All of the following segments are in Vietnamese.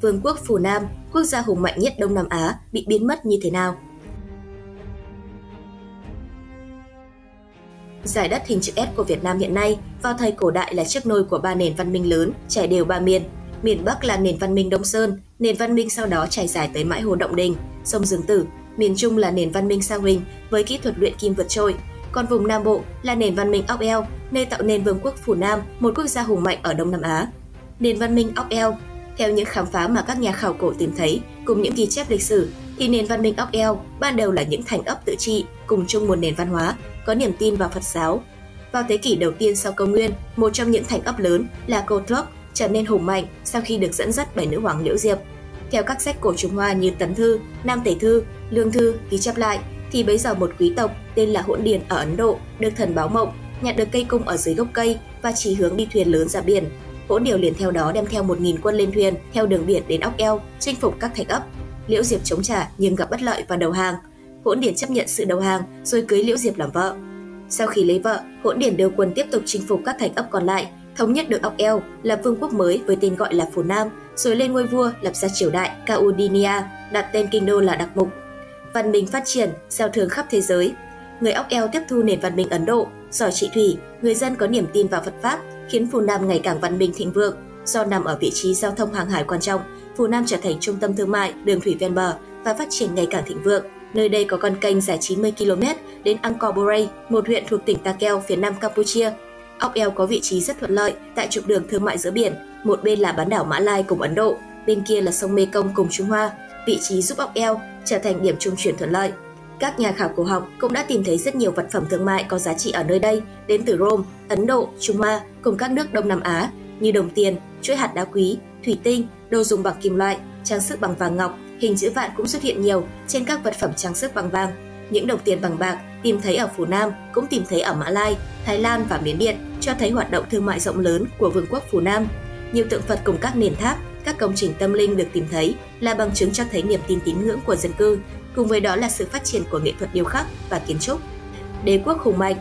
Vương quốc Phù Nam, quốc gia hùng mạnh nhất Đông Nam Á, bị biến mất như thế nào? Giải đất hình chữ S của Việt Nam hiện nay vào thời cổ đại là chiếc nôi của ba nền văn minh lớn trải đều ba miền. Miền Bắc là nền văn minh Đông Sơn, nền văn minh sau đó trải dài tới mãi hồ Động Đình, sông Dương Tử. Miền Trung là nền văn minh Sa Huỳnh với kỹ thuật luyện kim vượt trội. Còn vùng Nam Bộ là nền văn minh Ốc Eo, nơi tạo nên Vương quốc Phù Nam, một quốc gia hùng mạnh ở Đông Nam Á. Nền văn minh Ốc Eo theo những khám phá mà các nhà khảo cổ tìm thấy cùng những ghi chép lịch sử, thì nền văn minh ốc eo ban đầu là những thành ấp tự trị cùng chung một nền văn hóa, có niềm tin vào Phật giáo. Vào thế kỷ đầu tiên sau công nguyên, một trong những thành ấp lớn là Cô trở nên hùng mạnh sau khi được dẫn dắt bởi nữ hoàng Liễu Diệp. Theo các sách cổ Trung Hoa như Tấn Thư, Nam Tể Thư, Lương Thư ghi chép lại, thì bấy giờ một quý tộc tên là Hỗn Điền ở Ấn Độ được thần báo mộng, nhặt được cây cung ở dưới gốc cây và chỉ hướng đi thuyền lớn ra biển Hỗn Điều liền theo đó đem theo 1.000 quân lên thuyền theo đường biển đến Ốc Eo, chinh phục các thành ấp. Liễu Diệp chống trả nhưng gặp bất lợi và đầu hàng. Hỗn Điển chấp nhận sự đầu hàng rồi cưới Liễu Diệp làm vợ. Sau khi lấy vợ, Hỗn Điển điều quân tiếp tục chinh phục các thành ấp còn lại, thống nhất được Ốc Eo, lập vương quốc mới với tên gọi là Phù Nam, rồi lên ngôi vua lập ra triều đại Caudinia đặt tên kinh đô là Đặc Mục. Văn minh phát triển, giao thương khắp thế giới. Người Ốc Eo tiếp thu nền văn minh Ấn Độ, giỏi trị thủy, người dân có niềm tin vào Phật pháp, khiến Phù Nam ngày càng văn minh thịnh vượng. Do nằm ở vị trí giao thông hàng hải quan trọng, Phù Nam trở thành trung tâm thương mại, đường thủy ven bờ và phát triển ngày càng thịnh vượng. Nơi đây có con kênh dài 90 km đến Angkor Borei, một huyện thuộc tỉnh Takeo phía nam Campuchia. Ốc eo có vị trí rất thuận lợi tại trục đường thương mại giữa biển, một bên là bán đảo Mã Lai cùng Ấn Độ, bên kia là sông Mekong cùng Trung Hoa. Vị trí giúp ốc eo trở thành điểm trung chuyển thuận lợi. Các nhà khảo cổ học cũng đã tìm thấy rất nhiều vật phẩm thương mại có giá trị ở nơi đây, đến từ Rome, Ấn Độ, Trung Hoa cùng các nước Đông Nam Á như đồng tiền, chuỗi hạt đá quý, thủy tinh, đồ dùng bằng kim loại, trang sức bằng vàng ngọc, hình chữ vạn cũng xuất hiện nhiều trên các vật phẩm trang sức bằng vàng. Những đồng tiền bằng bạc tìm thấy ở Phú Nam cũng tìm thấy ở Mã Lai, Thái Lan và Miến Điện cho thấy hoạt động thương mại rộng lớn của vương quốc Phú Nam. Nhiều tượng Phật cùng các nền tháp, các công trình tâm linh được tìm thấy là bằng chứng cho thấy niềm tin tín ngưỡng của dân cư cùng với đó là sự phát triển của nghệ thuật điêu khắc và kiến trúc. Đế quốc hùng mạnh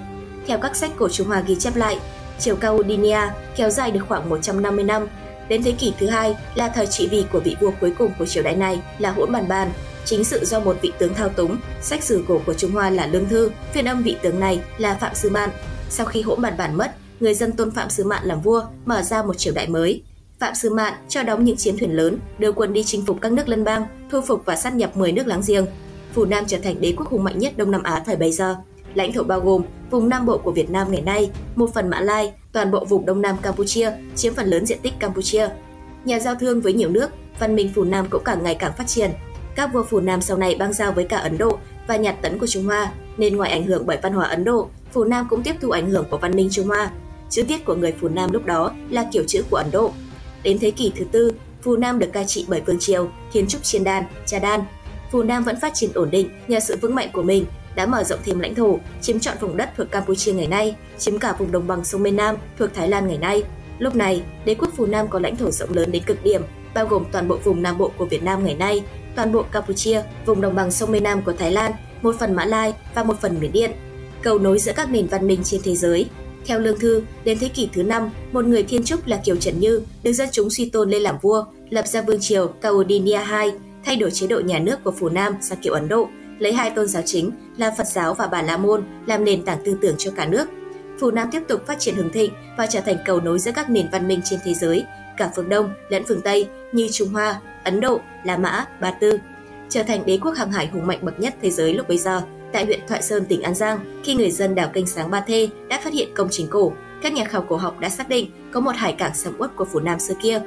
Theo các sách cổ Trung Hoa ghi chép lại, triều Caudinia kéo dài được khoảng 150 năm. Đến thế kỷ thứ hai là thời trị vì của vị vua cuối cùng của triều đại này là Hỗn Bàn Bàn, chính sự do một vị tướng thao túng. Sách sử cổ của Trung Hoa là Lương Thư, phiên âm vị tướng này là Phạm Sư Mạn. Sau khi Hỗn Bàn Bàn mất, người dân tôn Phạm Sư Mạn làm vua, mở ra một triều đại mới. Phạm Sư Mạn cho đóng những chiến thuyền lớn, đưa quân đi chinh phục các nước lân bang, thu phục và sát nhập 10 nước láng giềng. Phù Nam trở thành đế quốc hùng mạnh nhất Đông Nam Á thời bấy giờ. Lãnh thổ bao gồm vùng Nam Bộ của Việt Nam ngày nay, một phần Mã Lai, toàn bộ vùng Đông Nam Campuchia chiếm phần lớn diện tích Campuchia. Nhà giao thương với nhiều nước, văn minh Phù Nam cũng càng ngày càng phát triển. Các vua Phù Nam sau này băng giao với cả Ấn Độ và Nhật tấn của Trung Hoa, nên ngoài ảnh hưởng bởi văn hóa Ấn Độ, Phù Nam cũng tiếp thu ảnh hưởng của văn minh Trung Hoa. Chữ viết của người Phù Nam lúc đó là kiểu chữ của Ấn Độ. Đến thế kỷ thứ tư, Phù Nam được cai trị bởi vương triều, kiến Trúc Chiên Đan, Cha Đan. Phù Nam vẫn phát triển ổn định nhờ sự vững mạnh của mình đã mở rộng thêm lãnh thổ, chiếm trọn vùng đất thuộc Campuchia ngày nay, chiếm cả vùng đồng bằng sông Mê Nam thuộc Thái Lan ngày nay. Lúc này, đế quốc Phù Nam có lãnh thổ rộng lớn đến cực điểm, bao gồm toàn bộ vùng Nam Bộ của Việt Nam ngày nay, toàn bộ Campuchia, vùng đồng bằng sông Mê Nam của Thái Lan, một phần Mã Lai và một phần Miến Điện. Cầu nối giữa các nền văn minh trên thế giới. Theo Lương Thư, đến thế kỷ thứ năm, một người thiên trúc là Kiều Trần Như được dân chúng suy tôn lên làm vua, lập ra vương triều Kaudinia II, thay đổi chế độ nhà nước của Phù Nam sang kiểu Ấn Độ lấy hai tôn giáo chính là Phật giáo và Bà La Môn làm nền tảng tư tưởng cho cả nước. Phù Nam tiếp tục phát triển hưng thịnh và trở thành cầu nối giữa các nền văn minh trên thế giới, cả phương Đông lẫn phương Tây như Trung Hoa, Ấn Độ, La Mã, Ba Tư, trở thành đế quốc hàng hải hùng mạnh bậc nhất thế giới lúc bấy giờ. Tại huyện Thoại Sơn, tỉnh An Giang, khi người dân đảo kênh sáng Ba Thê đã phát hiện công trình cổ, các nhà khảo cổ học đã xác định có một hải cảng sầm uất của Phù Nam xưa kia.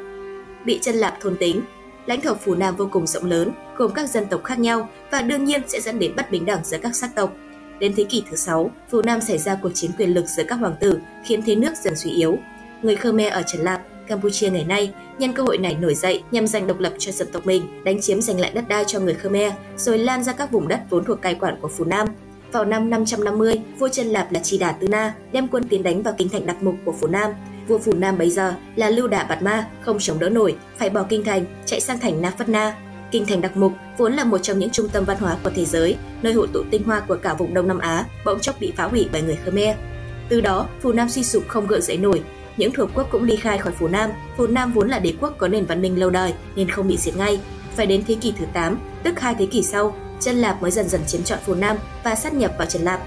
Bị chân lạp thôn tính, lãnh thổ Phù Nam vô cùng rộng lớn, gồm các dân tộc khác nhau và đương nhiên sẽ dẫn đến bất bình đẳng giữa các sắc tộc. Đến thế kỷ thứ 6, Phù Nam xảy ra cuộc chiến quyền lực giữa các hoàng tử, khiến thế nước dần suy yếu. Người Khmer ở Trần Lạp, Campuchia ngày nay nhân cơ hội này nổi dậy nhằm giành độc lập cho dân tộc mình, đánh chiếm giành lại đất đai cho người Khmer, rồi lan ra các vùng đất vốn thuộc cai quản của Phù Nam. Vào năm 550, vua Trần Lạp là Chi Đà Tư Na đem quân tiến đánh vào kinh thành Đặc Mục của Phù Nam, vua Phù Nam bấy giờ là Lưu Đà Bạt Ma không chống đỡ nổi, phải bỏ kinh thành, chạy sang thành Na Phất Na. Kinh thành Đặc Mục vốn là một trong những trung tâm văn hóa của thế giới, nơi hội tụ tinh hoa của cả vùng Đông Nam Á, bỗng chốc bị phá hủy bởi người Khmer. Từ đó, Phù Nam suy sụp không gượng dậy nổi những thuộc quốc cũng ly khai khỏi Phù Nam. Phù Nam vốn là đế quốc có nền văn minh lâu đời nên không bị diệt ngay. Phải đến thế kỷ thứ 8, tức hai thế kỷ sau, Chân Lạp mới dần dần chiếm trọn Phù Nam và sát nhập vào Trần Lạp.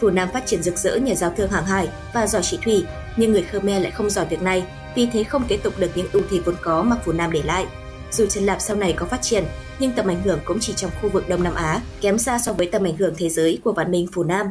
Phù Nam phát triển rực rỡ nhờ giao thương hàng hải và giỏi chỉ thủy, nhưng người Khmer lại không giỏi việc này, vì thế không kế tục được những ưu thế vốn có mà Phù Nam để lại. Dù Trần Lạp sau này có phát triển, nhưng tầm ảnh hưởng cũng chỉ trong khu vực Đông Nam Á, kém xa so với tầm ảnh hưởng thế giới của văn minh Phù Nam.